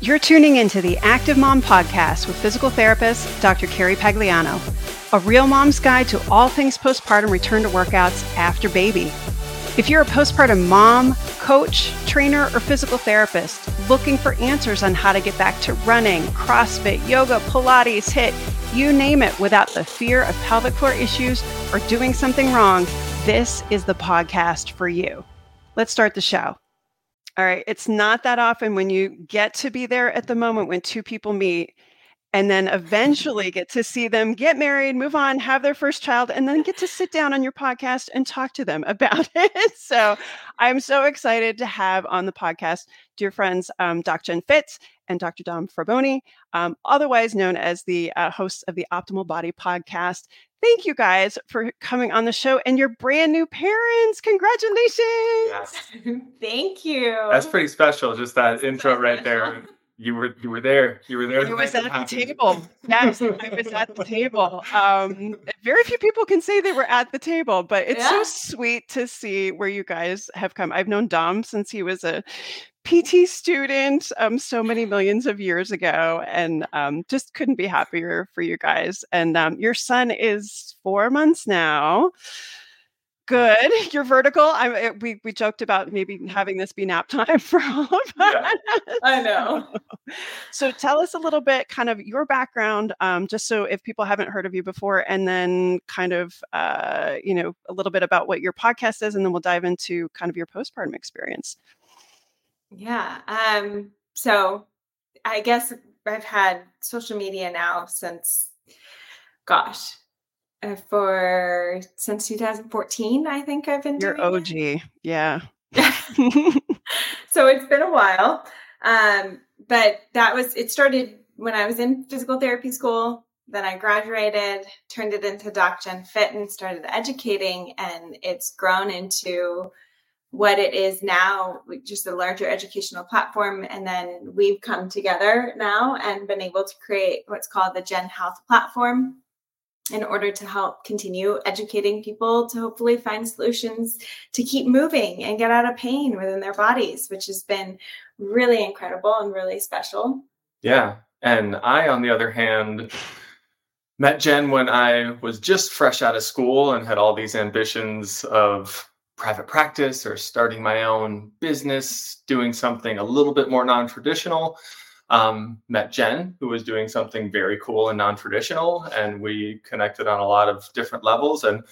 You're tuning into the Active Mom Podcast with physical therapist Dr. Carrie Pagliano, a real mom's guide to all things postpartum return to workouts after baby. If you're a postpartum mom, coach, trainer, or physical therapist looking for answers on how to get back to running, CrossFit, yoga, Pilates, HIIT, you name it, without the fear of pelvic floor issues or doing something wrong, this is the podcast for you. Let's start the show. All right. It's not that often when you get to be there at the moment when two people meet and then eventually get to see them get married, move on, have their first child, and then get to sit down on your podcast and talk to them about it. So I'm so excited to have on the podcast dear friends, um, Dr. Jen Fitz and Dr. Dom Fraboni, um, otherwise known as the uh, hosts of the Optimal Body podcast. Thank you guys for coming on the show and your brand new parents. Congratulations. Yes. Thank you. That's pretty special. Just that intro right there. You were you were there. You were there. I was at the table. Yes, I was at the table. Um, very few people can say they were at the table, but it's yeah. so sweet to see where you guys have come. I've known Dom since he was a PT student um, so many millions of years ago, and um, just couldn't be happier for you guys. And um, your son is four months now. Good. You're vertical. I eh, we we joked about maybe having this be nap time for all of us. Yeah, I know. so tell us a little bit, kind of your background, um, just so if people haven't heard of you before, and then kind of uh, you know a little bit about what your podcast is, and then we'll dive into kind of your postpartum experience. Yeah. Um, so I guess I've had social media now since, gosh, uh, for since 2014. I think I've been. You're OG, it. yeah. so it's been a while, um, but that was it. Started when I was in physical therapy school. Then I graduated, turned it into Doc Jen Fit, and started educating, and it's grown into what it is now, just a larger educational platform. And then we've come together now and been able to create what's called the Jen Health platform in order to help continue educating people to hopefully find solutions to keep moving and get out of pain within their bodies, which has been really incredible and really special. Yeah. And I, on the other hand, met Jen when I was just fresh out of school and had all these ambitions of private practice or starting my own business, doing something a little bit more non traditional. Um, met Jen, who was doing something very cool and non traditional, and we connected on a lot of different levels. And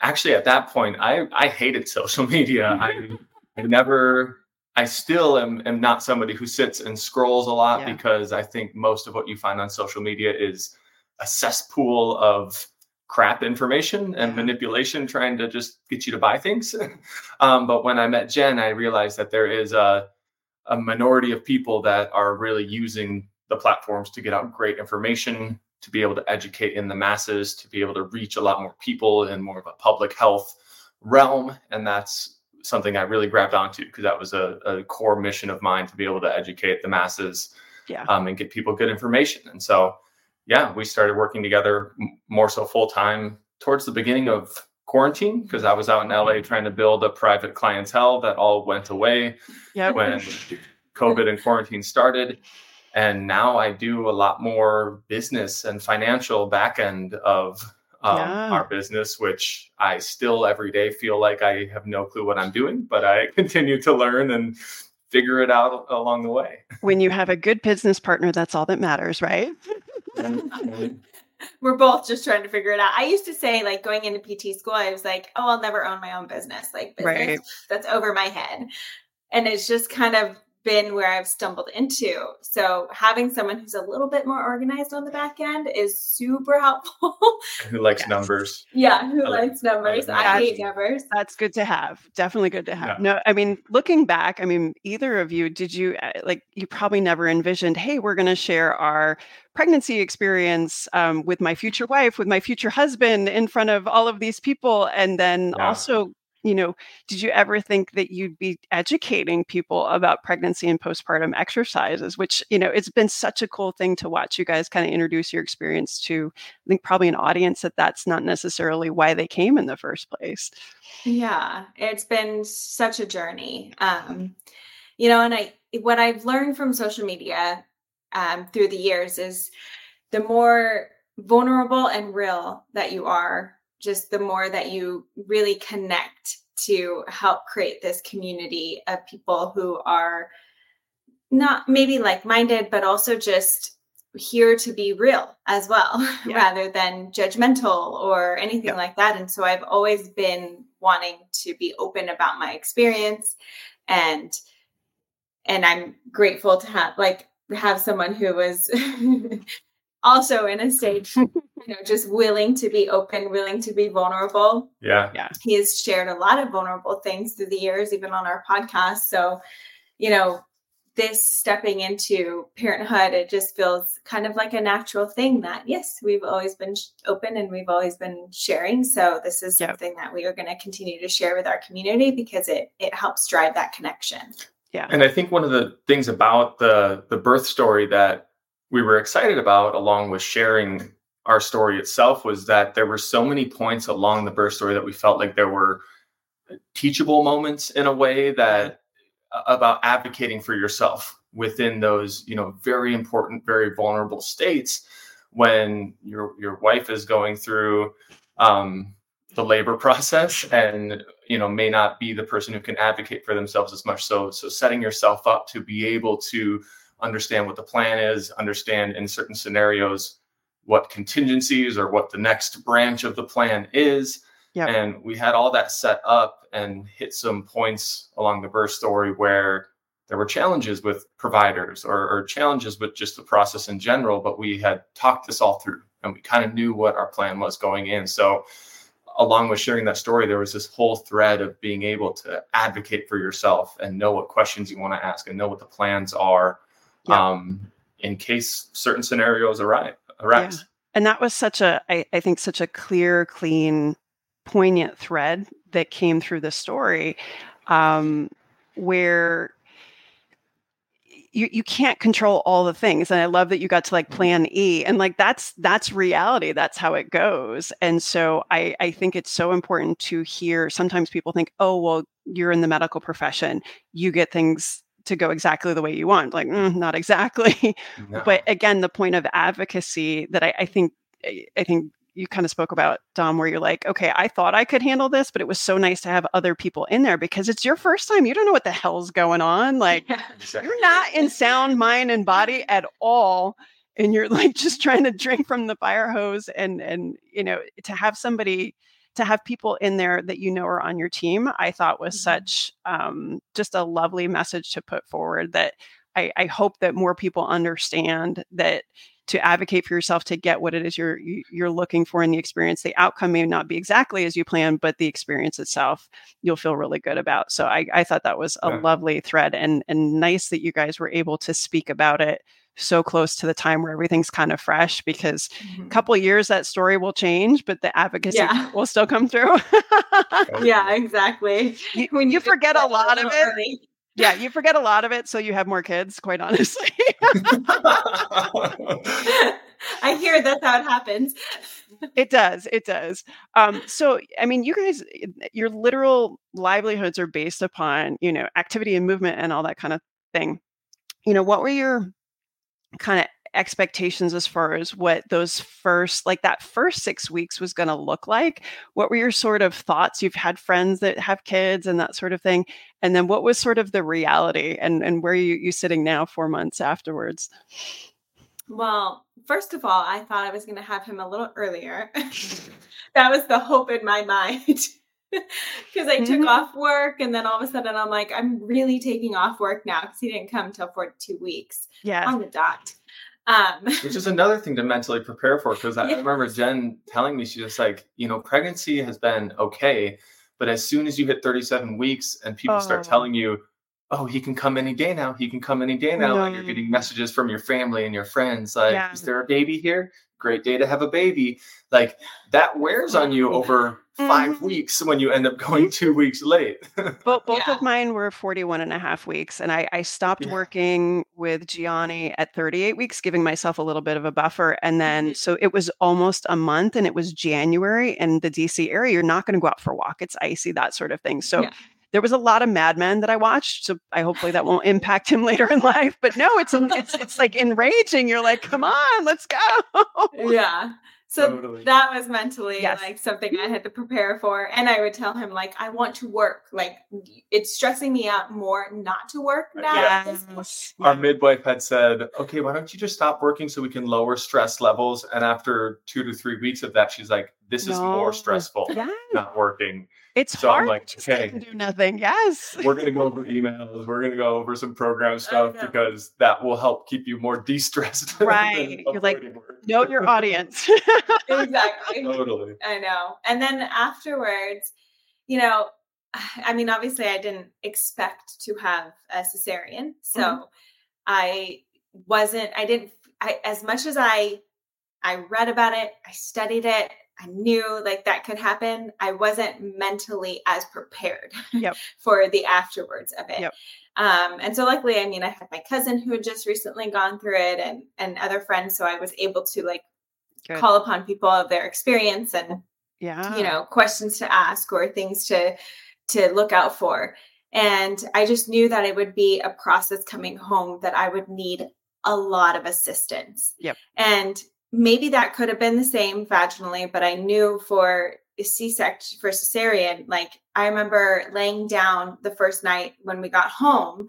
actually, at that point, I, I hated social media. I, I never I still am, am not somebody who sits and scrolls a lot yeah. because I think most of what you find on social media is a cesspool of crap information and manipulation trying to just get you to buy things. um, but when I met Jen, I realized that there is a, a minority of people that are really using the platforms to get out great information, to be able to educate in the masses, to be able to reach a lot more people in more of a public health realm. And that's something I really grabbed onto because that was a, a, core mission of mine to be able to educate the masses yeah. um, and get people good information. And so yeah, we started working together more so full time towards the beginning of quarantine because I was out in LA trying to build a private clientele that all went away yep. when COVID and quarantine started. And now I do a lot more business and financial back end of um, yeah. our business, which I still every day feel like I have no clue what I'm doing, but I continue to learn and figure it out along the way. When you have a good business partner, that's all that matters, right? We're both just trying to figure it out. I used to say, like, going into PT school, I was like, oh, I'll never own my own business. Like, business, right. that's over my head. And it's just kind of been where I've stumbled into. So having someone who's a little bit more organized on the back end is super helpful. who likes yes. numbers? Yeah, who I likes like, numbers? I, I hate numbers. That's good to have. Definitely good to have. Yeah. No, I mean, looking back, I mean, either of you, did you uh, like? You probably never envisioned, hey, we're going to share our pregnancy experience um, with my future wife, with my future husband, in front of all of these people, and then yeah. also you know, did you ever think that you'd be educating people about pregnancy and postpartum exercises, which, you know, it's been such a cool thing to watch you guys kind of introduce your experience to, I think, probably an audience that that's not necessarily why they came in the first place. Yeah, it's been such a journey. Um, you know, and I what I've learned from social media um, through the years is the more vulnerable and real that you are, just the more that you really connect to help create this community of people who are not maybe like minded, but also just here to be real as well, yeah. rather than judgmental or anything yeah. like that. And so I've always been wanting to be open about my experience and and I'm grateful to have like have someone who was also in a stage, you know, just willing to be open, willing to be vulnerable. Yeah. Yeah. He has shared a lot of vulnerable things through the years, even on our podcast. So, you know, this stepping into parenthood, it just feels kind of like a natural thing that, yes, we've always been open and we've always been sharing. So this is yep. something that we are going to continue to share with our community because it, it helps drive that connection. Yeah. And I think one of the things about the, the birth story that we were excited about, along with sharing our story itself, was that there were so many points along the birth story that we felt like there were teachable moments in a way that about advocating for yourself within those you know very important very vulnerable states when your your wife is going through um, the labor process and you know may not be the person who can advocate for themselves as much. So so setting yourself up to be able to understand what the plan is understand in certain scenarios what contingencies or what the next branch of the plan is Yep. And we had all that set up and hit some points along the birth story where there were challenges with providers or, or, challenges with just the process in general, but we had talked this all through and we kind of knew what our plan was going in. So, along with sharing that story, there was this whole thread of being able to advocate for yourself and know what questions you want to ask and know what the plans are um, in case certain scenarios arise. Arise. Yeah. And that was such a, I, I think, such a clear, clean poignant thread that came through the story um, where you, you can't control all the things and i love that you got to like mm-hmm. plan e and like that's that's reality that's how it goes and so i i think it's so important to hear sometimes people think oh well you're in the medical profession you get things to go exactly the way you want like mm, not exactly no. but again the point of advocacy that I, I think i think you kind of spoke about Dom, where you're like, okay, I thought I could handle this, but it was so nice to have other people in there because it's your first time. You don't know what the hell's going on. Like, yeah, exactly. you're not in sound mind and body at all, and you're like just trying to drink from the fire hose. And and you know, to have somebody, to have people in there that you know are on your team, I thought was mm-hmm. such um, just a lovely message to put forward. That I, I hope that more people understand that to advocate for yourself to get what it is you're you're looking for in the experience the outcome may not be exactly as you plan but the experience itself you'll feel really good about so i, I thought that was a yeah. lovely thread and and nice that you guys were able to speak about it so close to the time where everything's kind of fresh because mm-hmm. a couple years that story will change but the advocacy yeah. will still come through yeah exactly you, when you, you forget a lot of it early yeah, you forget a lot of it, so you have more kids. Quite honestly, I hear that's how it happens. it does. It does. Um, so, I mean, you guys, your literal livelihoods are based upon you know activity and movement and all that kind of thing. You know, what were your kind of expectations as far as what those first like that first six weeks was going to look like? What were your sort of thoughts? You've had friends that have kids and that sort of thing and then what was sort of the reality and and where are you, you sitting now four months afterwards? Well first of all i thought i was going to have him a little earlier. That was the hope in my mind because I took mm-hmm. off work and then all of a sudden I'm like, I'm really taking off work now because he didn't come until 42 weeks yeah. on the dot. Um, Which is another thing to mentally prepare for because I remember Jen telling me, she's just like, you know, pregnancy has been okay. But as soon as you hit 37 weeks and people oh. start telling you, oh, he can come any day now, he can come any day now, no. and you're getting messages from your family and your friends like, yeah. is there a baby here? Great day to have a baby. Like that wears on you over 5 mm-hmm. weeks when you end up going two weeks late. but both yeah. of mine were 41 and a half weeks. And I, I stopped yeah. working with Gianni at 38 weeks, giving myself a little bit of a buffer. And then, mm-hmm. so it was almost a month and it was January in the DC area. You're not going to go out for a walk. It's icy, that sort of thing. So yeah. There was a lot of Mad Men that I watched, so I hopefully that won't impact him later in life. But no, it's it's it's like enraging. You're like, come on, let's go. yeah. So totally. that was mentally yes. like something I had to prepare for. And I would tell him, like, I want to work. Like, it's stressing me out more not to work now. Yes. Our midwife had said, okay, why don't you just stop working so we can lower stress levels? And after two to three weeks of that, she's like, this is more stressful yes. not working. It's so hard I'm like, okay, to do nothing. Yes. We're gonna go over emails. We're gonna go over some program stuff because that will help keep you more de-stressed. Right. You're like, work. know your audience. exactly. Totally. I know. And then afterwards, you know, I mean, obviously I didn't expect to have a cesarean. So mm-hmm. I wasn't, I didn't I as much as I I read about it, I studied it, I knew like that could happen. I wasn't mentally as prepared yep. for the afterwards of it. Yep. Um, and so luckily, I mean, I had my cousin who had just recently gone through it and, and other friends. So I was able to like Good. call upon people of their experience and, yeah, you know, questions to ask or things to, to look out for. And I just knew that it would be a process coming home that I would need a lot of assistance. Yep. And maybe that could have been the same vaginally, but I knew for C-section for cesarean, like I remember laying down the first night when we got home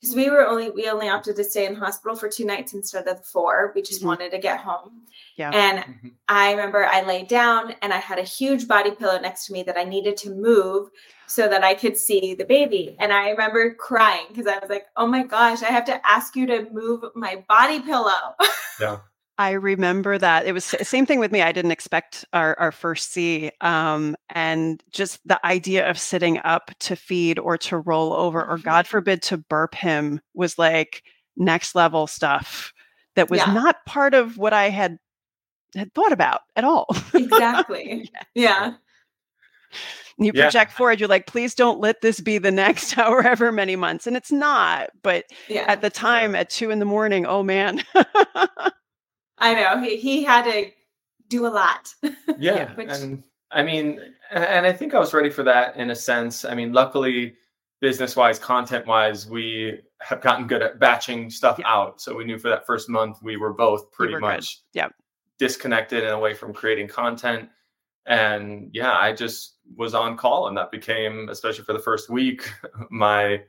because we were only we only opted to stay in hospital for two nights instead of four. We just mm-hmm. wanted to get home. Yeah. And mm-hmm. I remember I laid down and I had a huge body pillow next to me that I needed to move so that I could see the baby. And I remember crying because I was like, "Oh my gosh, I have to ask you to move my body pillow." Yeah. I remember that it was same thing with me. I didn't expect our, our first C, um, and just the idea of sitting up to feed or to roll over, or God mm-hmm. forbid to burp him, was like next level stuff that was yeah. not part of what I had had thought about at all. exactly. yeah. You yeah. project forward, you're like, please don't let this be the next however many months. And it's not. But yeah. at the time, at two in the morning, oh man. I know he, he had to do a lot. Yeah. Which... And I mean, and I think I was ready for that in a sense. I mean, luckily, business wise, content wise, we have gotten good at batching stuff yeah. out. So we knew for that first month, we were both pretty we were much yep. disconnected and away from creating content. And yeah, I just was on call, and that became, especially for the first week, my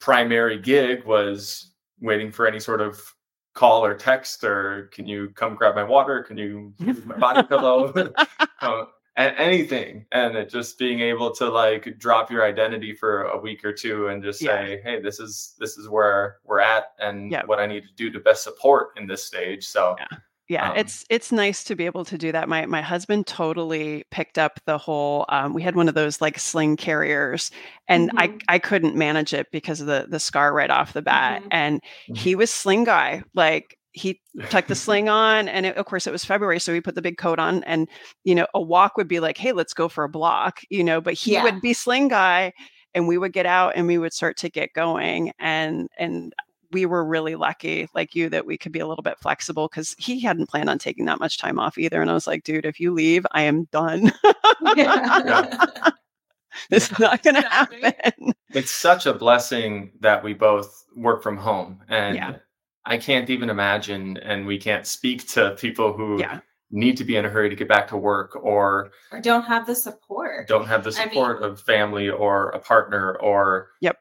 primary gig was waiting for any sort of call or text or can you come grab my water? Can you use my body pillow? Uh, anything. And it just being able to like drop your identity for a week or two and just yeah. say hey this is this is where we're at and yeah. what i need to do to best support in this stage. So yeah yeah um, it's it's nice to be able to do that my my husband totally picked up the whole um, we had one of those like sling carriers and mm-hmm. i i couldn't manage it because of the the scar right off the bat mm-hmm. and mm-hmm. he was sling guy like he tucked the sling on and it, of course it was february so he put the big coat on and you know a walk would be like hey let's go for a block you know but he yeah. would be sling guy and we would get out and we would start to get going and and we were really lucky, like you, that we could be a little bit flexible because he hadn't planned on taking that much time off either. And I was like, dude, if you leave, I am done. this is not going to happen. It's such a blessing that we both work from home. And yeah. I can't even imagine, and we can't speak to people who. Yeah need to be in a hurry to get back to work or or don't have the support don't have the support I mean, of family or a partner or yep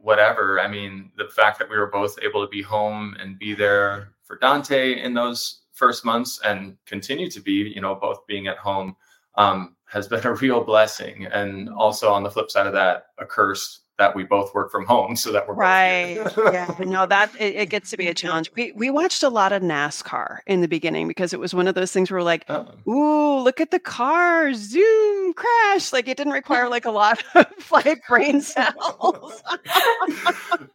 whatever. I mean, the fact that we were both able to be home and be there for Dante in those first months and continue to be, you know, both being at home um, has been a real blessing. And also on the flip side of that, a curse that we both work from home so that we're right. Yeah no that it, it, gets to be a challenge. We we watched a lot of nascar in the beginning because it was one of those things where we're like oh. ooh look at the cars zoom crash. Like it didn't require like a lot of like brain cells.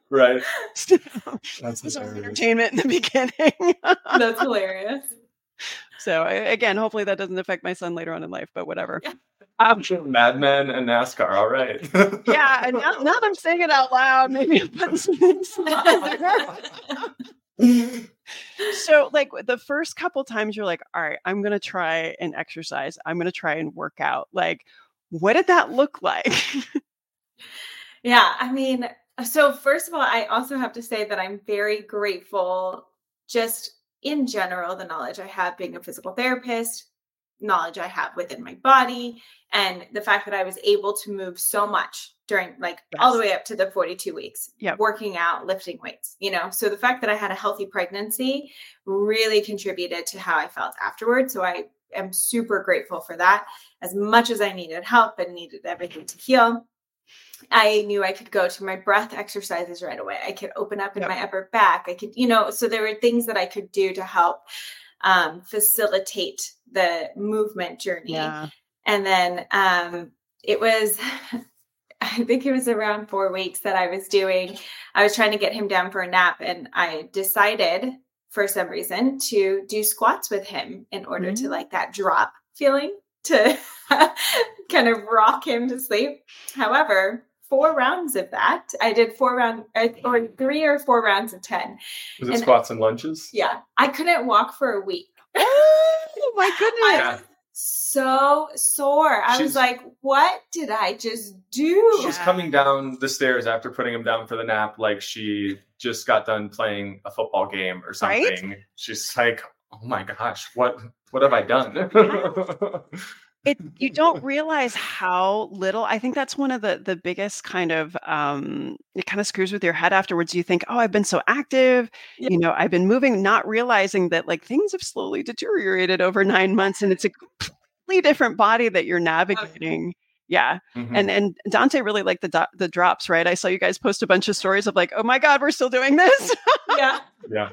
Right. That's entertainment in the beginning. That's hilarious. So again hopefully that doesn't affect my son later on in life but whatever. Yeah. I'm sure Mad Men and NASCAR. All right. yeah, and now, now, that I'm saying it out loud, maybe I'll put some so like the first couple times you're like all right i'm gonna try and exercise i'm gonna try and work out like what did that look like Yeah, I mean, so first of all, I also have to say that I'm very grateful just in general the knowledge I have being a physical therapist, knowledge I have within my body, and the fact that I was able to move so much during like yes. all the way up to the 42 weeks, yep. working out, lifting weights, you know. So the fact that I had a healthy pregnancy really contributed to how I felt afterwards. So I am super grateful for that. As much as I needed help and needed everything to heal, I knew I could go to my breath exercises right away. I could open up in yep. my upper back. I could, you know, so there were things that I could do to help um, facilitate the movement journey. Yeah. And then um, it was, I think it was around four weeks that I was doing, I was trying to get him down for a nap. And I decided for some reason to do squats with him in order mm-hmm. to like that drop feeling to kind of rock him to sleep. However, four rounds of that. I did four round uh, or three or four rounds of 10. Was it and, squats and lunges? Yeah. I couldn't walk for a week. oh my goodness. so sore. I she's, was like, what did I just do? She's coming down the stairs after putting him down for the nap like she just got done playing a football game or something. Right? She's like, oh my gosh, what what have I done? it you don't realize how little i think that's one of the the biggest kind of um it kind of screws with your head afterwards. You think oh i've been so active yeah. you know i've been moving not realizing that like things have slowly deteriorated over nine months and it's a completely different body that you're navigating. Yeah. Mm-hmm. and and dante really liked the do- the drops right? I saw you guys post a bunch of stories of like oh my god we're still doing this. Yeah. Yeah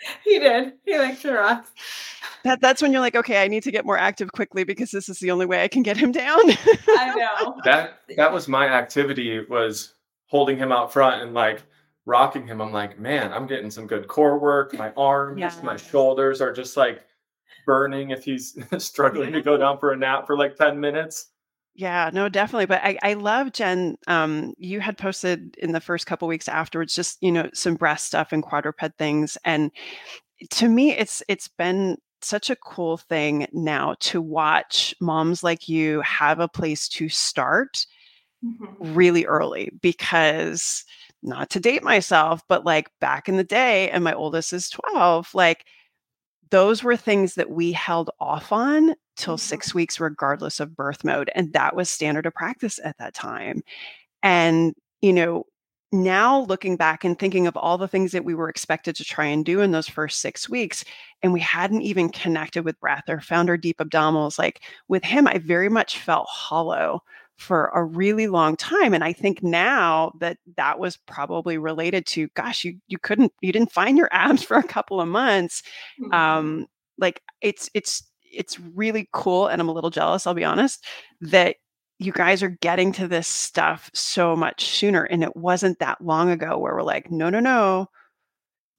he did he liked to rocks that that's when you're like, okay, I need to get more active quickly because this is the only way I can get him down. I know. That that was my activity was holding him out front and like rocking him. I'm like, man, I'm getting some good core work. My arms, yeah. my shoulders are just like burning if he's struggling to go down for a nap for like 10 minutes. Yeah, no, definitely. But I, I love Jen. Um, you had posted in the first couple weeks afterwards, just you know, some breast stuff and quadruped things, and to me, it's it's been such a cool thing now to watch moms like you have a place to start mm-hmm. really early because not to date myself but like back in the day and my oldest is 12 like those were things that we held off on till mm-hmm. 6 weeks regardless of birth mode and that was standard of practice at that time and you know now looking back and thinking of all the things that we were expected to try and do in those first six weeks, and we hadn't even connected with breath or found our deep abdominals, like with him, I very much felt hollow for a really long time and i think now that that was probably related to gosh you you couldn't you didn't find your abs for a couple of months mm-hmm. um like it's it's it's really cool and i'm a little jealous i'll be honest that you guys are getting to this stuff so much sooner. And it wasn't that long ago where we're like, no, no, no,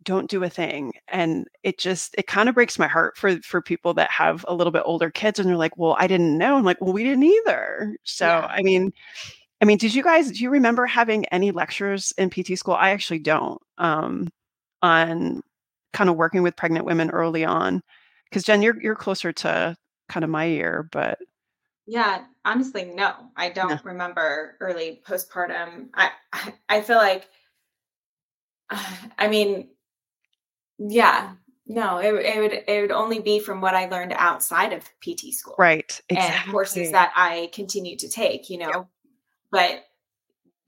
don't do a thing. And it just, it kind of breaks my heart for, for people that have a little bit older kids and they're like, well, I didn't know. I'm like, well, we didn't either. So, yeah. I mean, I mean, did you guys, do you remember having any lectures in PT school? I actually don't, um, on kind of working with pregnant women early on. Cause Jen, you're, you're closer to kind of my year, but yeah, honestly, no, I don't no. remember early postpartum. I, I, I feel like, I mean, yeah, no, it, it would it would only be from what I learned outside of PT school, right? Exactly. And courses that I continue to take, you know, yep. but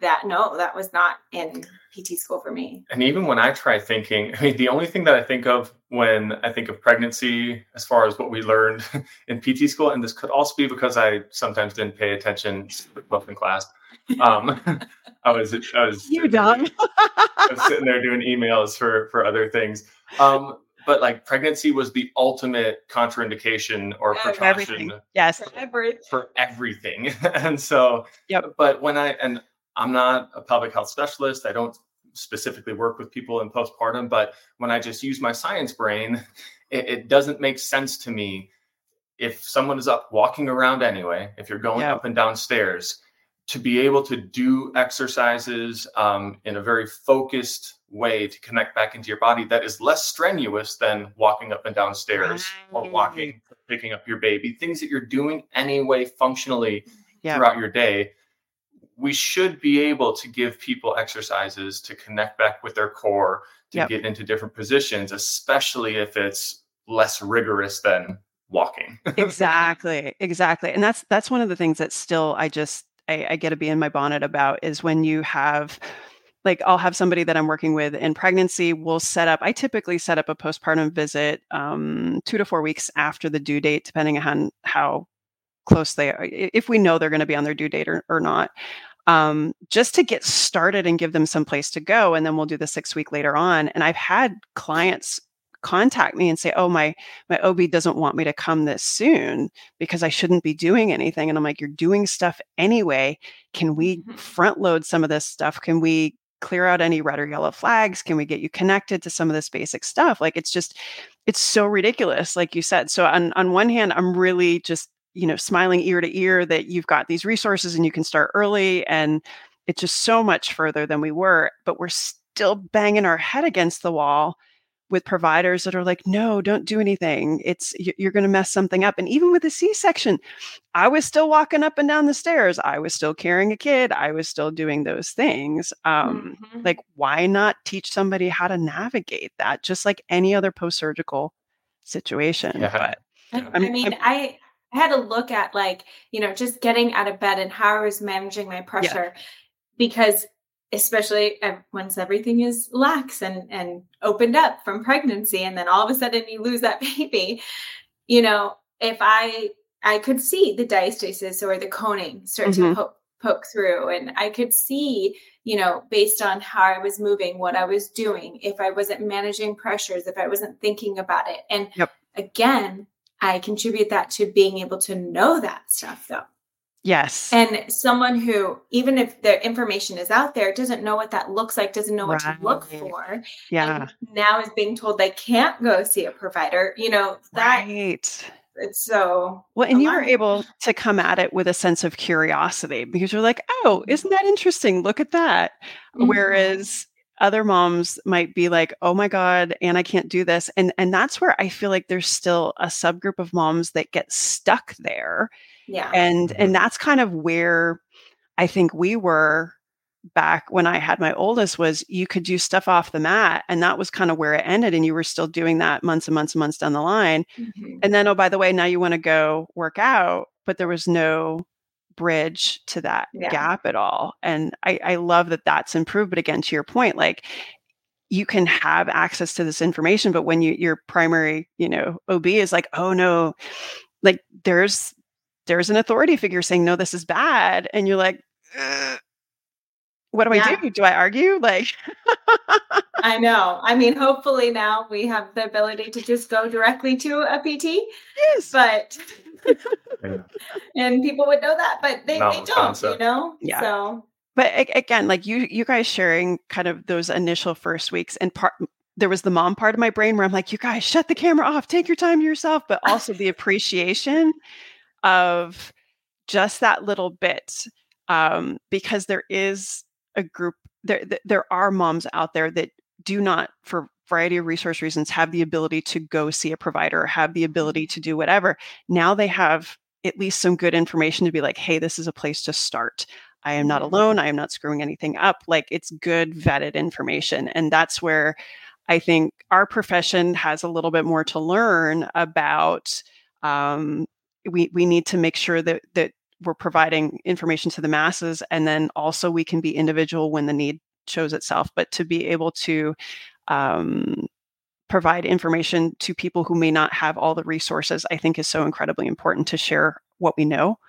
that no, that was not in PT school for me. And even when I try thinking, I mean, the only thing that I think of when I think of pregnancy, as far as what we learned in PT school, and this could also be because I sometimes didn't pay attention in class. Um, I was, I was, you dumb. I was sitting there doing emails for for other things. Um, but like pregnancy was the ultimate contraindication or precaution. Everything. Yes, for everything. For everything. and so, yep. But when I and I'm not a public health specialist. I don't specifically work with people in postpartum, but when I just use my science brain, it, it doesn't make sense to me if someone is up walking around anyway, if you're going yeah. up and down stairs, to be able to do exercises um, in a very focused way to connect back into your body that is less strenuous than walking up and down stairs right. or walking, picking up your baby, things that you're doing anyway functionally yeah. throughout your day we should be able to give people exercises to connect back with their core to yep. get into different positions, especially if it's less rigorous than walking. exactly, exactly, and that's that's one of the things that still I just I, I get to be in my bonnet about is when you have like I'll have somebody that I'm working with in pregnancy. We'll set up. I typically set up a postpartum visit um, two to four weeks after the due date, depending on how close they are. If we know they're going to be on their due date or, or not, um, just to get started and give them some place to go, and then we'll do the six week later on. And I've had clients contact me and say, "Oh, my my OB doesn't want me to come this soon because I shouldn't be doing anything." And I'm like, "You're doing stuff anyway. Can we mm-hmm. front load some of this stuff? Can we clear out any red or yellow flags? Can we get you connected to some of this basic stuff? Like it's just it's so ridiculous like you said. So on on one hand, I'm really just, you know, smiling ear to ear that you've got these resources and you can start early and it's just so much further than we were, but we're still banging our head against the wall with providers that are like, no, don't do anything. It's you're going to mess something up. And even with a C-section, I was still walking up and down the stairs. I was still carrying a kid. I was still doing those things. Um, mm-hmm. Like, why not teach somebody how to navigate that, just like any other post-surgical situation? Yeah. But I, I mean, I'm, I I had to look at like you know just getting out of bed and how I was managing my pressure. Yeah. Because especially once everything is lax and and opened up from pregnancy and then all of a sudden you lose that baby you know if i i could see the diastasis or the coning start mm-hmm. to poke, poke through and i could see you know based on how i was moving what i was doing if i wasn't managing pressures if i wasn't thinking about it and yep. again i contribute that to being able to know that stuff though Yes. And someone who, even if the information is out there, doesn't know what that looks like, doesn't know what right. to look for. Yeah. now is being told they can't go see a provider, you know, that right. it's so well, and you were able to come at it with a sense of curiosity because you're like, oh, isn't that interesting? Look at that. Mm-hmm. Whereas other moms might be like oh my god and i can't do this and and that's where i feel like there's still a subgroup of moms that get stuck there yeah. And and that's kind of where I think we were back when I had my oldest was you could do stuff off the mat and that was kind of where it ended and you were still doing that months and months and months down the line. Mm-hmm. And then oh by the way now you want to go work out but there was no bridge to that yeah. gap at all. And I I love that that's improved but again to your point like you can have access to this information but when you your primary, you know, OB is like oh no like there's there's an authority figure saying no this is bad and you're like eh. What do yeah. i do? Do i argue? Like i know. I mean hopefully now we have the ability to just go directly to a pt yes. but and people would know that but they, no, they don't concept. you know? Yeah. So but again like you you guys sharing kind of those initial first weeks and part there was the mom part of my brain where i'm like you guys shut the camera off. Take your time to yourself. But also the appreciation of just that little bit um, because there is a group there there are moms out there that do not for variety of resource reasons have the ability to go see a provider have the ability to do whatever. Now they have at least some good information to be like hey this is a place to start. I am not mm-hmm. alone. I am not screwing anything up. Like it's good vetted information and that's where i think our profession has a little bit more to learn about um, we we need to make sure that that we're providing information to the masses and then also we can be individual when the need shows itself but to be able to um, provide information to people who may not have all the resources i think is so incredibly important to share what we know.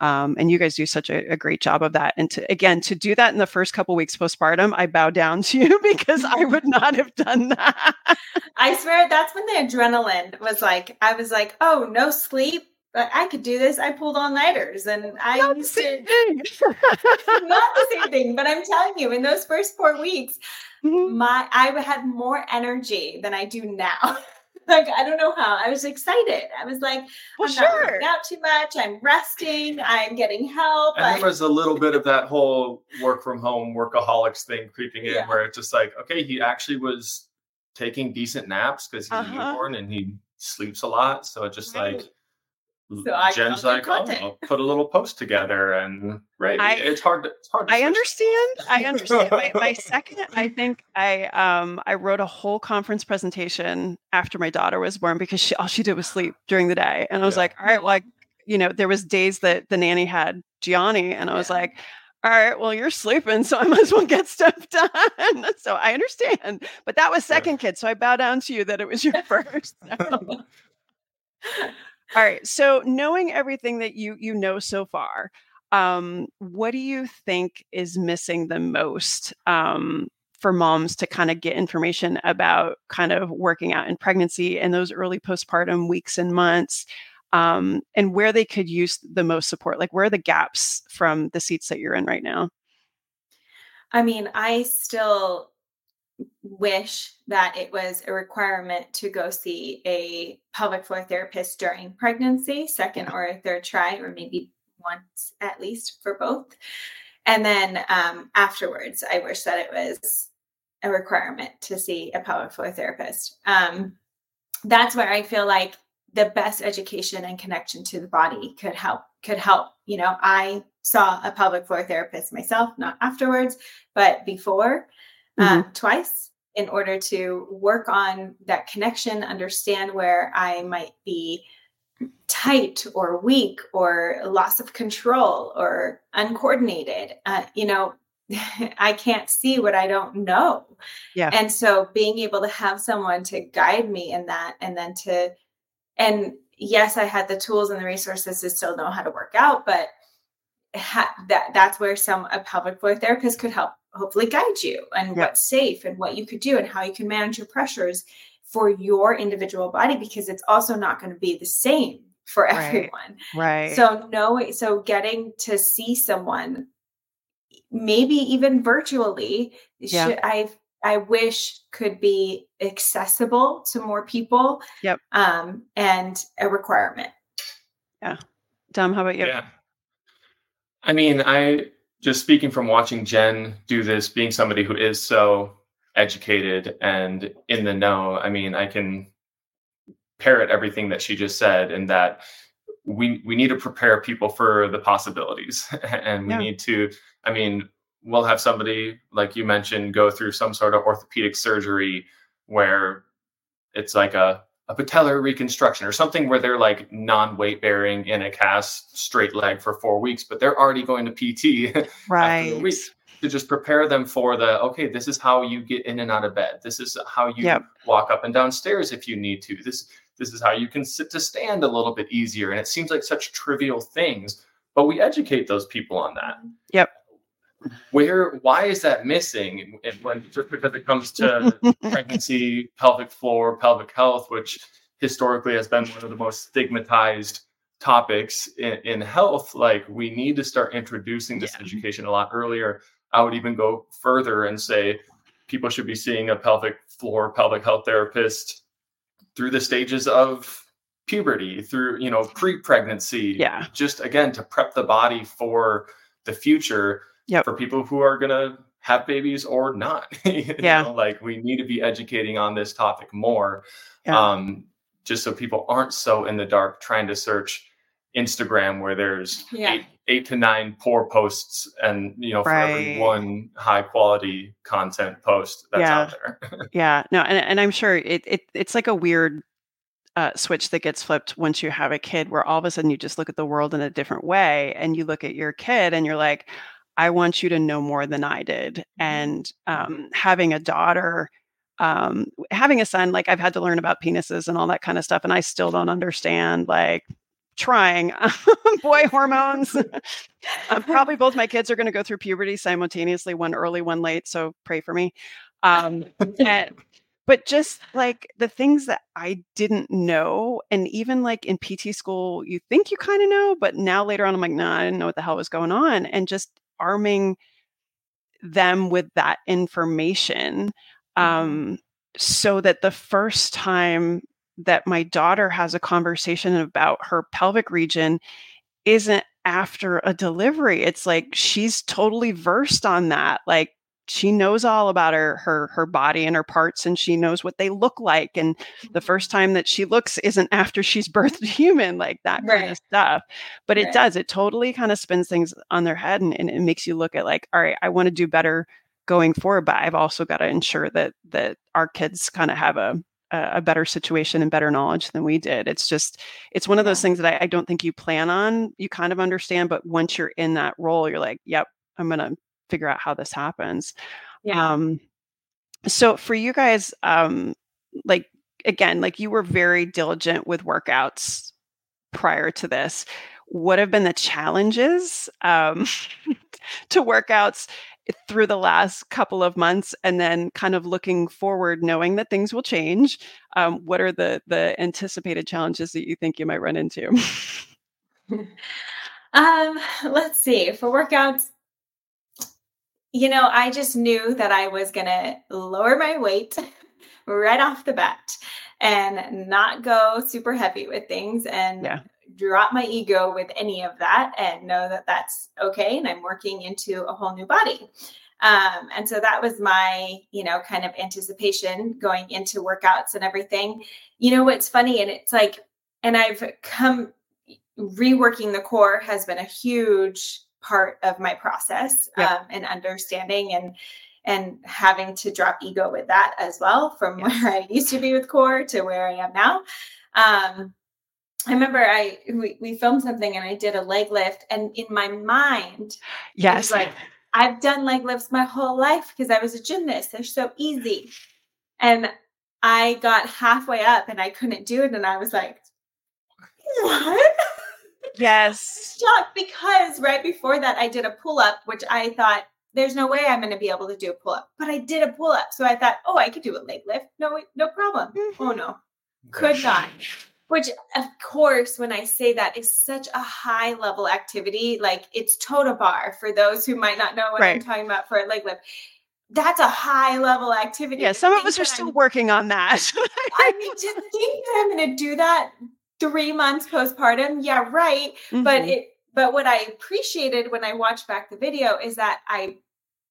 Um, and you guys do such a, a, great job of that and to again to do that in the first couple weeks postpartum i bow down to you because i would not have done that. I swear that's when the adrenaline was like i was like oh no sleep but I could do this. I pulled all nighters and I not the same thing. not the same thing, but I'm telling you, in those first four weeks, mm-hmm. my I had more energy than I do now. like I don't know how. I was excited. I was like, well, I'm sure. not out too much. I'm resting. I'm getting help. And I, there was a little bit of that whole work from home workaholics thing creeping in, yeah. where it's just like, okay, he actually was taking decent naps because he's uh-huh. a newborn and he sleeps a lot. So it just right. like So I Jen's like, oh, I'll put a little post together, and right, I, it's hard. To, it's hard. I understand. I understand. my, my second, I think I um I wrote a whole conference presentation after my daughter was born because she all she did was sleep during the day, and I was yeah. like, all right, well, I, you know, there was days that the nanny had Gianni, and I was yeah. like, all right, well, you're sleeping, so I might as well get stuff done. so I understand. But that was second kid. So I bow down to you that it was your first. All right. So knowing everything that you you know so far, um, what do you think is missing the most um, for moms to kind of get information about kind of working out in pregnancy and those early postpartum weeks and months? um, and where they could use the most support like where are the gaps from the seats that you're in right now i mean i still wish that it was a requirement to go see a pelvic floor therapist during pregnancy second or third try or maybe once at least for both. And then um, afterwards i wish that it was a requirement to see a pelvic floor therapist. Um, that's where i feel like the best education and connection to the body could help could help. You know i saw a pelvic floor therapist myself not afterwards but before uh, mm-hmm. twice in order to work on that connection understand where i might be tight or weak or loss of control or uncoordinated. Uh, you know i can't see what i don't know. Yeah. And so being able to have someone to guide me in that and then to and yes i had the tools and the resources to still know how to work out but ha- that that's where some a pelvic floor therapist could help hopefully guide you and yep. what's safe and what you could do and how you can manage your pressures for your individual body because it's also not going to be the same for everyone right, right. so no so getting to see someone maybe even virtually yeah. should, i've I wish could be accessible to more people. Yep. Um, and a requirement. Yeah. Dom, how about you? Yeah. I mean, I just speaking from watching Jen do this, being somebody who is so educated and in the know, I mean, I can parrot everything that she just said and that we we need to prepare people for the possibilities and we yeah. need to i mean we'll have somebody like you mentioned go through some sort of orthopedic surgery where it's like a, a patellar reconstruction or something where they're like non-weight bearing in a cast straight leg for four weeks but they're already going to pt right. to just prepare them for the okay this is how you get in and out of bed. This is how you yep. walk up and down stairs if you need to. This this is how you can sit to stand a little bit easier. And it seems like such trivial things but we educate those people on that. Yep where why is that missing? When just because it comes to pregnancy pelvic floor pelvic health which historically has been one of the most stigmatized topics in, in health like we need to start introducing this yeah. education a lot earlier. I would even go further and say people should be seeing a pelvic floor pelvic health therapist through the stages of puberty through you know pre-pregnancy yeah. just again to prep the body for the future yep. for people who are going to have babies or not. yeah. Know, like we need to be educating on this topic more. Yeah. Um, just so people aren't so in the dark trying to search Instagram where there's yeah. eight, eight to nine poor posts and you know for right. every one high quality content post that's yeah. out there. yeah. No, and, and I'm sure it, it it's like a weird uh, switch that gets flipped once you have a kid where all of a sudden you just look at the world in a different way and you look at your kid and you're like I want you to know more than I did. Mm-hmm. And um, having a daughter, um, having a son, like I've had to learn about penises and all that kind of stuff, and I still don't understand. Like trying boy hormones. uh, probably both my kids are going to go through puberty simultaneously, one early, one late. So pray for me. Um, and, but just like the things that I didn't know, and even like in PT school, you think you kind of know, but now later on, I'm like, nah, I didn't know what the hell was going on. And just arming them with that information mm-hmm. um, so that the first time that my daughter has a conversation about her pelvic region isn't after a delivery. It's like she's totally versed on that. Like she knows all about her her her body and her parts and she knows what they look like and the mm-hmm. first time that she looks isn't after she's birthed a human like that right. kind of stuff but it does it totally kind of spins things on their head and, and it makes you look at like all right i want to do better going forward but i've also got to ensure that that our kids kind of have a a better situation and better knowledge than we did. It's just, it's one of those things that I, I, don't think you plan on. You kind of understand, but once you're in that role, you're like, yep, I'm going to figure out how this happens. Yeah. Um, so for you guys, um, like again, like you were very diligent with workouts prior to this. What have been the challenges um, to workouts through the last couple of months, and then kind of looking forward, knowing that things will change? Um, what are the the anticipated challenges that you think you might run into? um, let's see. For workouts, you know, I just knew that I was going to lower my weight right off the bat and not go super heavy with things and yeah. drop my ego with any of that and know that that's okay. And I'm working into a whole new body. Um, and so that was my, you know, kind of anticipation going into workouts and everything. You know, what's funny, and it's like, and I've come reworking the core has been a huge part of my process yeah. um, and understanding and and having to drop ego with that as well from where I used to be with core to where I am now. Um, I remember I we, we filmed something and I did a leg lift and in my mind, yes, like I've done leg lifts my whole life because I was a gymnast. They're so easy. And I got halfway up and I couldn't do it. And I was like, what? Yes. Shocked because right before that I did a pull up, which I thought there's no way I'm going to be able to do a pull up, but I did a pull up. So I thought, oh, I could do a leg lift. No, no problem. Mm-hmm. Oh no, could not. Which, of course, when I say that is such a high level activity, like it's tota bar for those who might not know what right. I'm talking about for a leg lift that's a high level activity. Yeah, some of us are still I'm, working on that. I mean, to think that I'm going to do that three months postpartum. Yeah, right. Mm-hmm. But it, but what I appreciated when I watched back the video is that I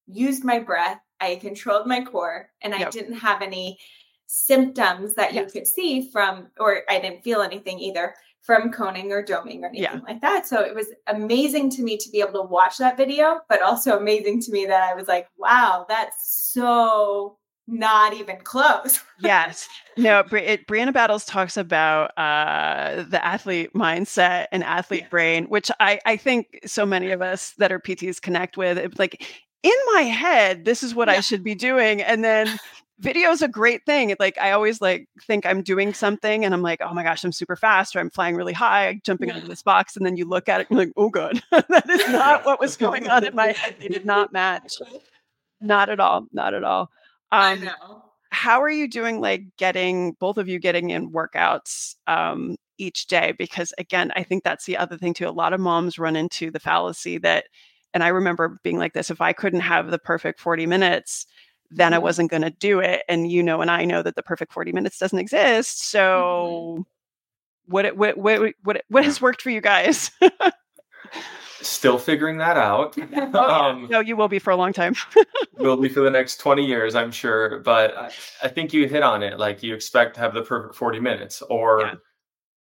used my breath, I controlled my core, and yep. I didn't have any symptoms that yes. you could see from, or I didn't feel anything either from coning or doming or anything yeah. like that. So it was amazing to me to be able to watch that video, but also amazing to me that I was like, wow, that's so not even close. yes. No, it, Brianna Battles talks about uh, the athlete mindset and athlete yeah. brain, which I, I think so many of us that are PTs connect with. It's like in my head, this is what yeah. I should be doing. And then video is a great thing. Like I always like think I'm doing something and I'm like, oh my gosh, I'm super fast or I'm flying really high, jumping yeah. onto this box. And then you look at it and you're like, oh god, that is not what was going on in my head. They did not match. Not at all. Not at all. Um, I know. How are you doing, like getting both of you getting in workouts um, each day? Because again, I think that's the other thing too. A lot of moms run into the fallacy that, and I remember being like this: if I couldn't have the perfect forty minutes, then mm-hmm. I wasn't going to do it. And you know, and I know that the perfect forty minutes doesn't exist. Mm-hmm. So, mm-hmm. what, what what what what has worked for you guys? Still figuring that out. oh, um, no, you will be for a long time. will be for the next 20 years, I'm sure. But I, I, think you hit on it. Like you expect to have the perfect 40 minutes, or, yeah.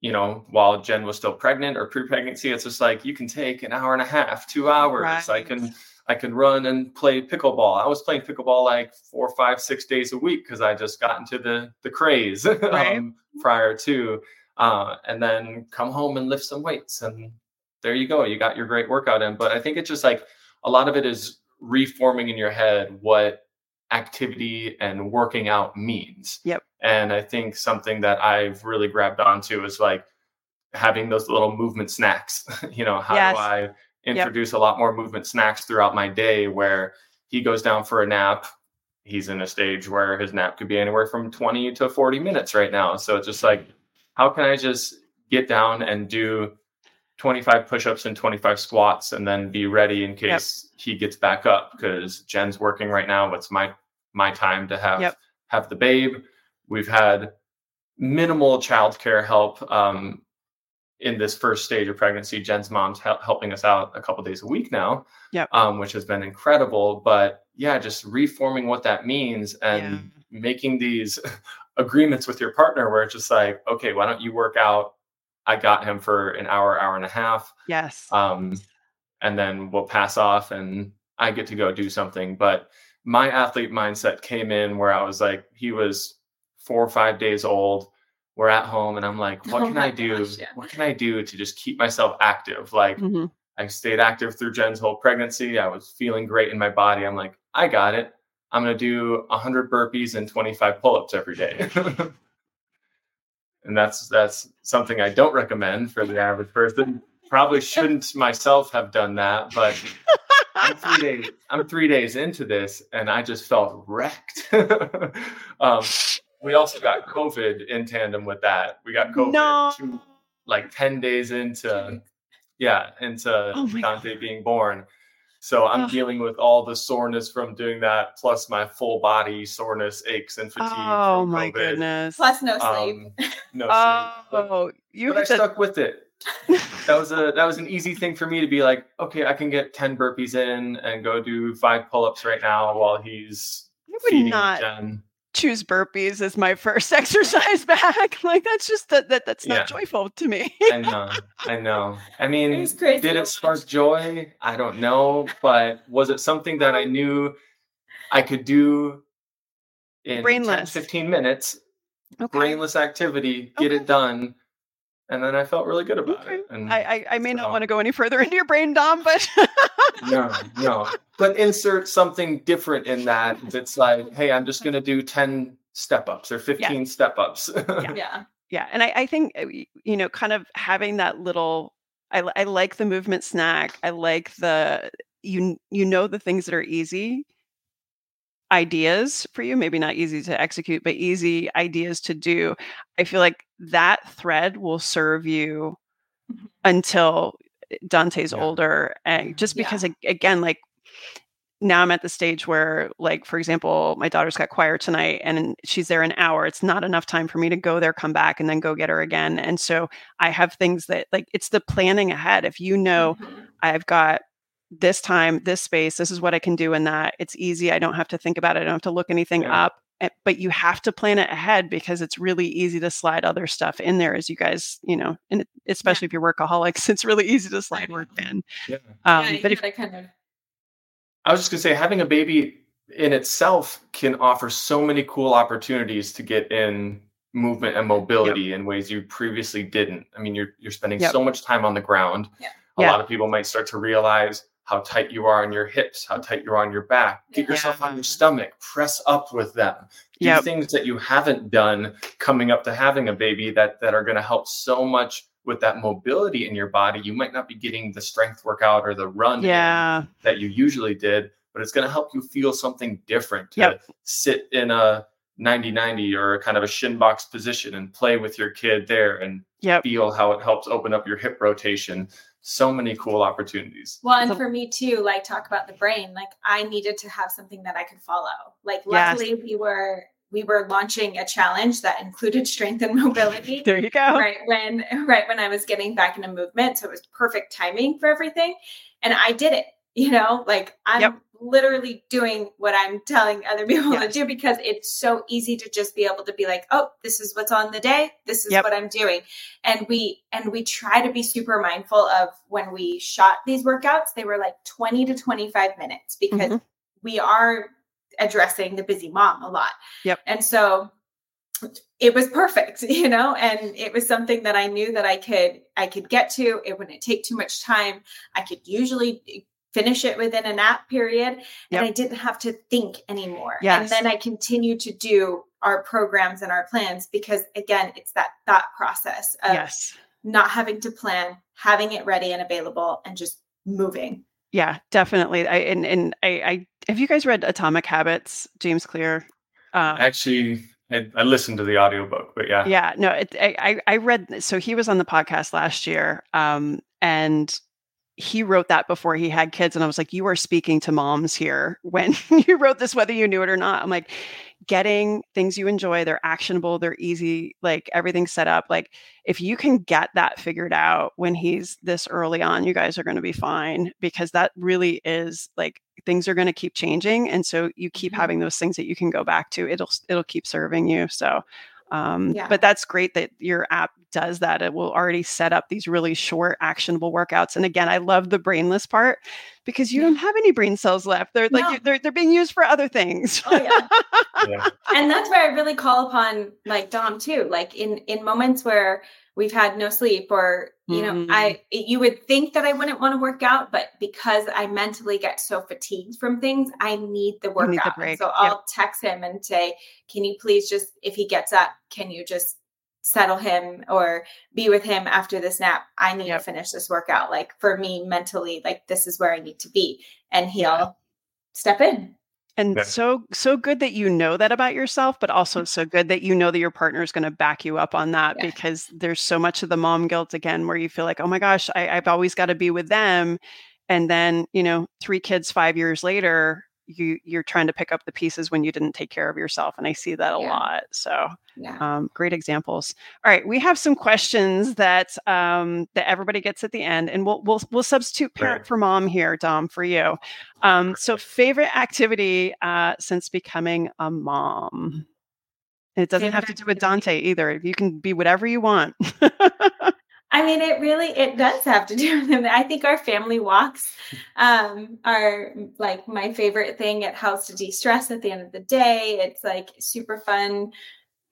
you know, while Jen was still pregnant or pre pregnancy, it's just like you can take an hour and a half, two hours. Right. I can. I can run and play pickleball. I was playing pickleball like four, five, six days a week because I just got into the the craze right. um, prior to, uh, and then come home and lift some weights and there you go. You got your great workout in. But I think it's just like a lot of it is reforming in your head what activity and working out means. Yep. And I think something that I've really grabbed onto is like having those little movement snacks. you know, how yes. do I introduce yep. a lot more movement snacks throughout my day where he goes down for a nap. He's in a stage where his nap could be anywhere from 20 to 40 minutes right now. So it's just like, how can I just get down and do 25 push-ups and 25 squats and then be ready in case yep. he gets back up because Jen's working right now. It's my my time to have yep. have the babe. We've had minimal childcare help um, in this first stage of pregnancy. Jen's mom's helping us out a couple days a week now, yep. um, which has been incredible. But yeah, just reforming what that means and yeah. making these agreements with your partner where it's just like, okay, why don't you work out? I got him for an hour, hour and a half. Yes. Um, and then we'll pass off and I get to go do something. But my athlete mindset came in where I was like, he was four or five days old. We're at home and I'm like, what oh can I do? Gosh, yeah. What can I do to just keep myself active? Like mm-hmm. I stayed active through Jen's whole pregnancy. I was feeling great in my body. I'm like, I got it. I'm going to do 100 burpees and 25 pull-ups every day. and that's that's something I don't recommend for the average person. Probably shouldn't myself have done that, but I'm three days. I'm three days into this, and I just felt wrecked. um, we also got COVID in tandem with that. We got COVID no. two, like ten days into, yeah, into oh Dante God. being born. So I'm dealing with all the soreness from doing that, plus my full body soreness, aches, and fatigue. Oh my goodness! Plus no sleep. Um, no sleep. Oh, you. But I stuck with it. that was a that was an easy thing for me to be like, okay, I can get ten burpees in and go do five pull ups right now while he's I would not Jen. Choose burpees as my first exercise back. like that's just that, that that's not yeah. joyful to me. I know, I know. I mean, it did it spark joy? I don't know, but was it something that I knew I could do in brainless 10, 15 minutes? Okay. Brainless activity, get okay. it done and then I felt really good about okay. it. And I, I, I may so, not want to go any further into your brain, Dom, but no, no. But insert something different in that. It's like, hey, I'm just going to do ten step ups or fifteen yeah. step ups. yeah. yeah, yeah, and I, I think uh, you know, kind of having that little. I, I like the movement snack. I like the you you know the things that are easy ideas for you maybe not easy to execute but easy ideas to do i feel like that thread will serve you mm-hmm. until dante's yeah. older and just because yeah. again like now i'm at the stage where like for example my daughter's got choir tonight and she's there an hour it's not enough time for me to go there come back and then go get her again and so i have things that like it's the planning ahead if you know mm-hmm. i've got this time, this space, this is what I can do in that. It's easy. I don't have to think about it. I don't have to look anything yeah. up. Eh, but you have to plan it ahead because it's really easy to slide other stuff in there as you guys, you know, and especially yeah. if you're workaholics, it's really easy to slide work in. Yeah. Um, yeah but if I kind of I was just gonna say having a baby in itself can offer so many cool opportunities to get in movement and mobility yep. in ways you previously didn't. I mean, you're you're spending yep. so much time on the ground. Yeah. A lot of people might start to realize how tight you are on your hips, how tight you are on your back. Get yourself on your stomach, press up with them. Do yep. things that you haven't done coming up to having a baby that that are going to help so much with that mobility in your body. You might not be getting the strength workout or the run yeah. that you usually did, but it's going to help you feel something different to yep. sit in a 90 90 or kind of a shin box position and play with your kid there and yep. feel how it helps open up your hip rotation so many cool opportunities. Well, and for me too, like talk about the brain, like I needed to have something that I could follow. Like luckily yes. we were we were launching a challenge that included strength and mobility. there you go. Right when right when I was getting back into movement, so it was perfect timing for everything, and I did it. You know, like I'm yep literally doing what I'm telling other people to do because it's so easy to just be able to be like, oh, this is what's on the day. This is yep. what I'm doing. And we and we try to be super mindful of when we shot these workouts, they were like 20 to 25 minutes because mm-hmm. we are addressing the busy mom a lot. Yep. And so it was perfect, you know, and it was something that I knew that I could I could get to. It wouldn't take too much time. I could usually finish it within a nap period yep. and I didn't have to think anymore. Yes. And then I continue to do our programs and our plans because again, it's that thought process of yes. not having to plan, having it ready and available and just moving. Yeah, definitely. I and, and I, I have you guys read Atomic Habits, James Clear? Uh, Actually, I, I, listened to the audiobook, but yeah. Yeah, no, it, I, I read, so he was on the podcast last year. Um, and he wrote that before he had kids and i was like you are speaking to moms here when you wrote this whether you knew it or not i'm like getting things you enjoy they're actionable they're easy like everything's set up like if you can get that figured out when he's this early on you guys are going to be fine because that really is like things are going to keep changing and so you keep mm-hmm. having those things that you can go back to it'll it'll keep serving you so um, yeah. But that's great that your app does that. It will already set up these really short, actionable workouts. And again, I love the brainless part because you don't have any brain cells left. They're like no. they're they're being used for other things. Oh, yeah. yeah. And that's where I really call upon like Dom too. Like in in moments where we've had no sleep or you know mm-hmm. i you would think that i wouldn't want to work out but because i mentally get so fatigued from things i need the workout need the so i'll text him and say can you please just if he gets up can you just settle him or be with him after this nap i need yep. to finish this workout like for me mentally like this is where i need to be and he'll yeah. step in and yeah. so so good that you know that about yourself but also mm-hmm. so good that you know that your partner is going to back you up on that yeah. because there's so much of the mom guilt again where you feel like oh my gosh I, i've always got to be with them and then you know three kids five years later you you're trying to pick up the pieces when you didn't take care of yourself and i see that a yeah. lot so yeah. um, great examples all right we have some questions that um, that everybody gets at the end and we'll we'll, we'll substitute parent right. for mom here dom for you um, so favorite activity uh, since becoming a mom it doesn't favorite have to do with dante either you can be whatever you want I mean, it really it does have to do with them. I think our family walks um, are like my favorite thing. It helps to de-stress at the end of the day. It's like super fun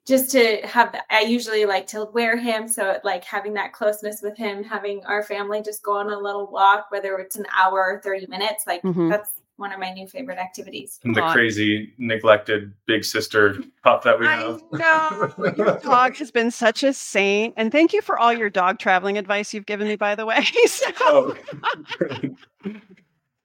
just to have I usually like to wear him. So like having that closeness with him, having our family just go on a little walk, whether it's an hour or 30 minutes, like mm-hmm. that's one of my new favorite activities. And the crazy neglected big sister pup that we have. No, your dog has been such a saint, and thank you for all your dog traveling advice you've given me. By the way, so, oh.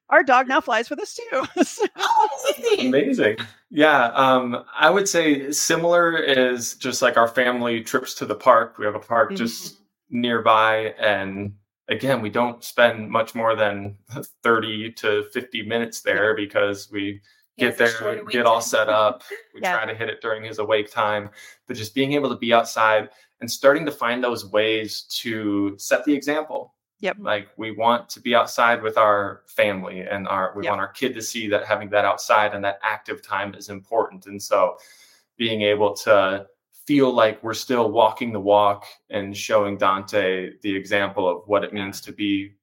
our dog now flies with us too. so. oh, amazing! Yeah, um, I would say similar is just like our family trips to the park. We have a park mm-hmm. just nearby, and again, we don't spend much more than 30 to 50 minutes there because we get there, get all set up. We yeah. try to hit it during his awake time, but just being able to be outside and starting to find those ways to set the example. Yep. Like we want to be outside with our family and our we yep. want our kid to see that having that outside and that active time is important. And so being able to feel like we're still walking the walk and showing Dante the example of what it means to be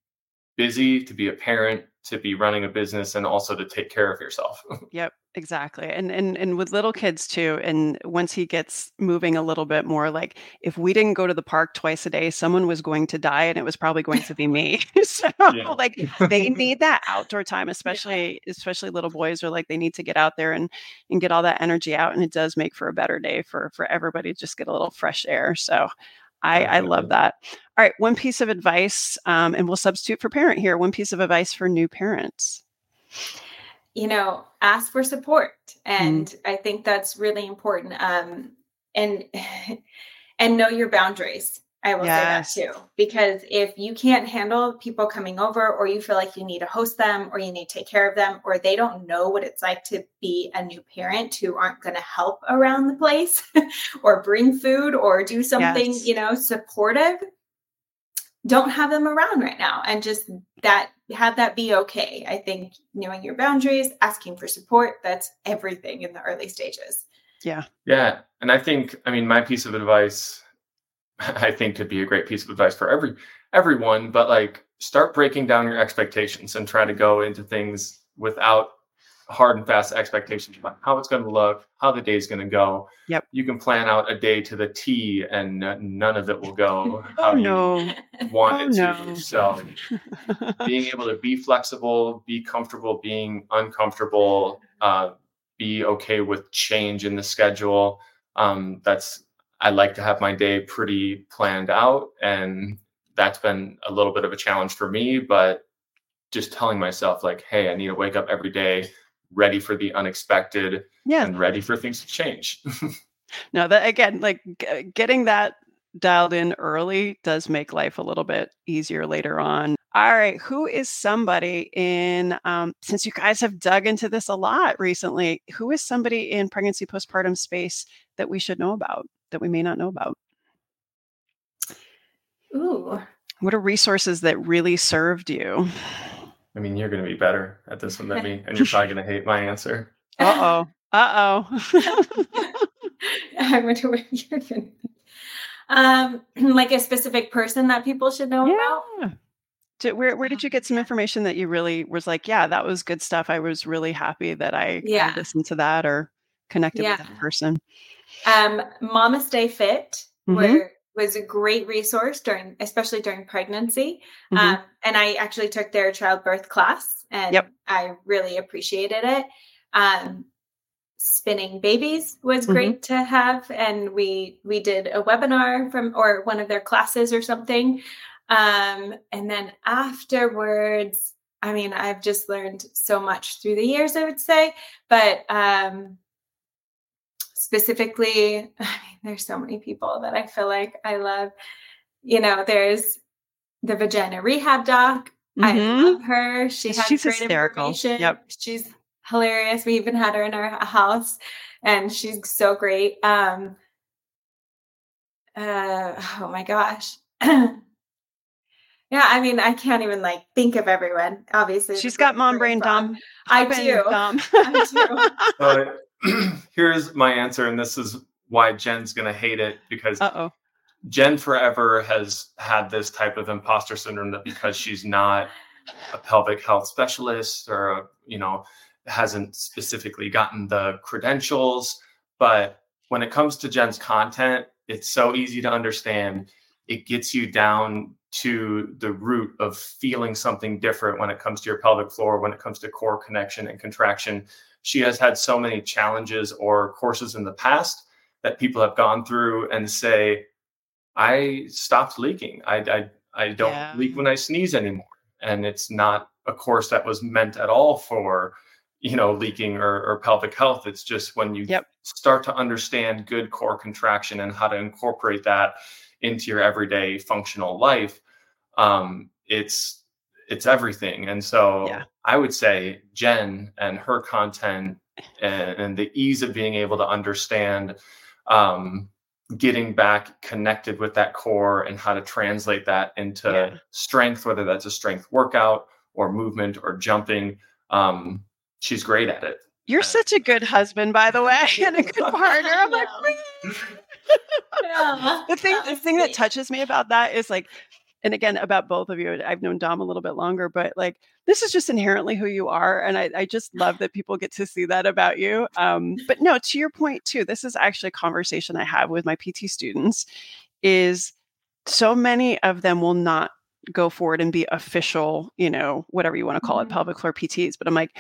busy, to be a parent, to be running a business, and also to take care of yourself. yep, exactly. And and and with little kids too. And once he gets moving a little bit more, like if we didn't go to the park twice a day, someone was going to die, and it was probably going to be me. so yeah. like they need that outdoor time, especially yeah. especially little boys are like they need to get out there and and get all that energy out, and it does make for a better day for for everybody. to Just get a little fresh air. So I, I love that. All right, one piece of advice, um, and we'll substitute for parent here. One piece of advice for new parents. You know, ask for support, and mm. I think that's really important. Um, and and know your boundaries. I will yes. say that too. Because if you can't handle people coming over, or you feel like you need to host them, or you need to take care of them, or they don't know what it's like to be a new parent who aren't going to help around the place or bring food or do something, yes. you know, supportive, don't have them around right now. And just that, have that be okay. I think knowing your boundaries, asking for support, that's everything in the early stages. Yeah. Yeah. And I think, I mean, my piece of advice I think could be a great piece of advice for every everyone, but like start breaking down your expectations and try to go into things without hard and fast expectations about how it's going to look, how the day is going to go. Yep. You can plan out a day to the T and none of it will go how oh, no. you want oh, it to. No. So being able to be flexible, be comfortable being uncomfortable, uh, be okay with change in the schedule. Um, that's I like to have my day pretty planned out. And that's been a little bit of a challenge for me, but just telling myself, like, hey, I need to wake up every day ready for the unexpected yeah. and ready for things to change. no, that again, like g- getting that dialed in early does make life a little bit easier later on. All right. Who is somebody in, um, since you guys have dug into this a lot recently, who is somebody in pregnancy postpartum space that we should know about that we may not know about? Ooh. What are resources that really served you? I mean, you're going to be better at this one than me, and you're probably going to hate my answer. Uh oh. Uh oh. I wonder what you're going to um, like a specific person that people should know yeah. about. Did, where where did you get some information that you really was like, yeah, that was good stuff. I was really happy that I yeah. listened to that or connected yeah. with that person. Um, MamasteFit mm-hmm. where was a great resource during, especially during pregnancy. Mm-hmm. Um, and I actually took their childbirth class, and yep. I really appreciated it. Um, spinning babies was mm-hmm. great mm-hmm. to have and we we did a webinar from or one of their classes or something um, and then afterwards, I mean, I've just learned so much through the years, I would say. But um, specifically, I mean, there's so many people that I feel like I love. You know, there's the vagina rehab doc. Mm-hmm. I love her. She has she's great hysterical. information. Yep. She's hilarious. We even had her in our house and she's so great. Um uh oh my gosh. Yeah, I mean, I can't even like think of everyone. Obviously, she's got mom brain, Dom. I do. Dom. I do. here's my answer, and this is why Jen's gonna hate it because Uh-oh. Jen forever has had this type of imposter syndrome that because she's not a pelvic health specialist or a, you know hasn't specifically gotten the credentials, but when it comes to Jen's content, it's so easy to understand. It gets you down to the root of feeling something different when it comes to your pelvic floor, when it comes to core connection and contraction. She has had so many challenges or courses in the past that people have gone through and say, I stopped leaking. I, I, I don't yeah. leak when I sneeze anymore. And it's not a course that was meant at all for, you know, leaking or, or pelvic health. It's just when you yep. start to understand good core contraction and how to incorporate that into your everyday functional life, um, it's it's everything. And so yeah. I would say Jen and her content and, and, the ease of being able to understand um, getting back connected with that core and how to translate that into yeah. strength, whether that's a strength workout or movement or jumping. Um, she's great at it. You're such a good husband, by the way, and a good partner. I'm like, yeah. the thing, the thing that touches me about that is like and again about both of you i've known dom a little bit longer but like this is just inherently who you are and i, I just love that people get to see that about you um, but no to your point too this is actually a conversation i have with my pt students is so many of them will not go forward and be official you know whatever you want to call mm-hmm. it pelvic floor pts but i'm like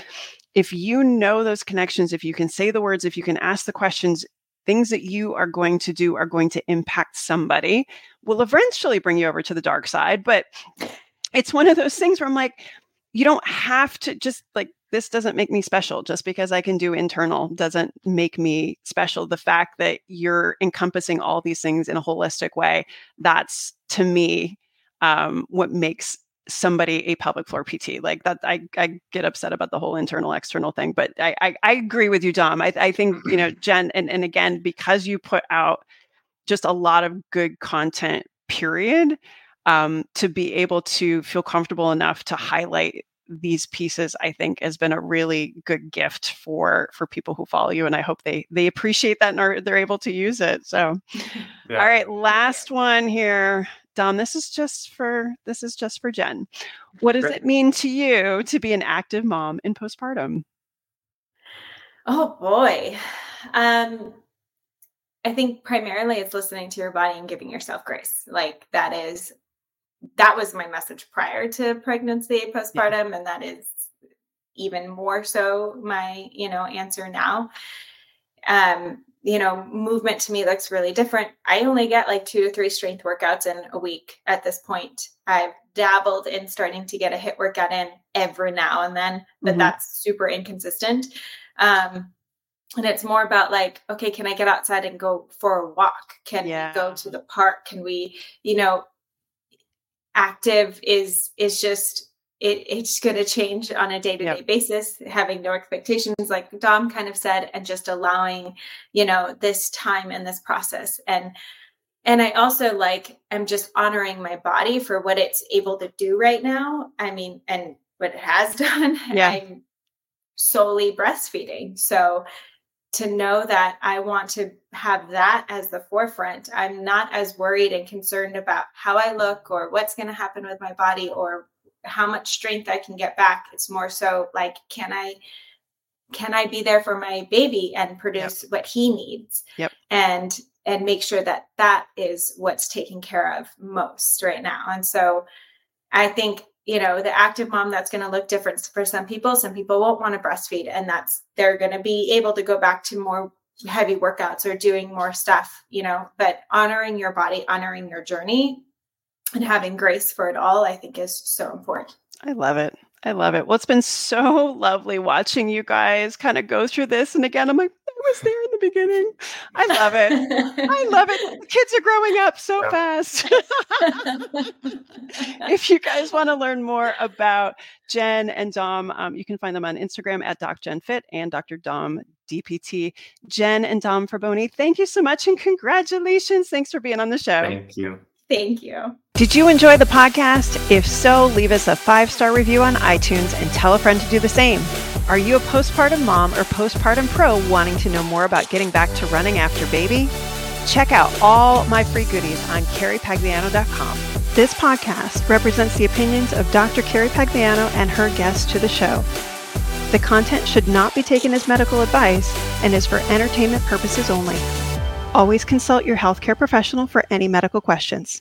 if you know those connections if you can say the words if you can ask the questions things that you are going to do are going to impact somebody will eventually bring you over to the dark side but it's one of those things where i'm like you don't have to just like this doesn't make me special. Just because i can do internal doesn't make me special. The fact that you're encompassing all these things in a holistic way that's to me um, what makes somebody a pelvic floor PT. Like that, I, I get upset about the whole internal external thing. But I, I, I agree with you, Dom. I, I think you know, Jen, and and again, because you put out just a lot of good content. Period. Um, to be able to feel comfortable enough to highlight these pieces i think has been a really good gift for for people who follow you and i hope they they appreciate that and are they're able to use it so yeah. all right last one here Dom, this is just for this is just for Jen. What does Great. it mean to you to be an active mom in postpartum? Oh boy. Um I think primarily it's listening to your body and giving yourself grace. Like that is that was my message prior to pregnancy, postpartum, yeah. and that is even more so my, you know, answer now. Um you know, movement to me looks really different. I only get like two to three strength workouts in a week at this point. I've dabbled in starting to get a HIIT workout in every now and then, but mm-hmm. that's super inconsistent. Um, and it's more about like, okay, can I get outside and go for a walk? Can yeah. we go to the park? Can we, you know, active is is just it, it's going to change on a day-to-day yep. basis having no expectations like dom kind of said and just allowing you know this time and this process and and i also like i'm just honoring my body for what it's able to do right now i mean and what it has done yeah. i'm solely breastfeeding so to know that I want to have that as the forefront. I'm not as worried and concerned about how I look or what's going to happen with my body or how much strength I can get back. It's more so like, can I can I be there for my baby and produce yep. what he needs? Yep. And and make sure that that is what's taken care of most right now. And so I think you know the active mom that's going to look different for some people some people won't want to breastfeed and that's they're going to be able to go back to more heavy workouts or doing more stuff you know but honoring your body honoring your journey and having grace for it all, I think is so important. I love it. I love it. Well, it's been so lovely watching you guys kind of go through this. And again, I'm like, I was there in the beginning. I love it. I love it. Kids are growing up so yeah. fast. if you guys want to learn more about Jen and Dom, um, you can find them on Instagram at DocJenFit and Dr. Dom DPT. Jen and Dom Fraboni, thank you so much and congratulations. Thanks for being on the show. Thank you. Thank you. Did you enjoy the podcast? If so, leave us a five star review on iTunes and tell a friend to do the same. Are you a postpartum mom or postpartum pro wanting to know more about getting back to running after baby? Check out all my free goodies on carriepagliano.com. This podcast represents the opinions of Dr. Carrie Pagliano and her guests to the show. The content should not be taken as medical advice and is for entertainment purposes only. Always consult your healthcare professional for any medical questions.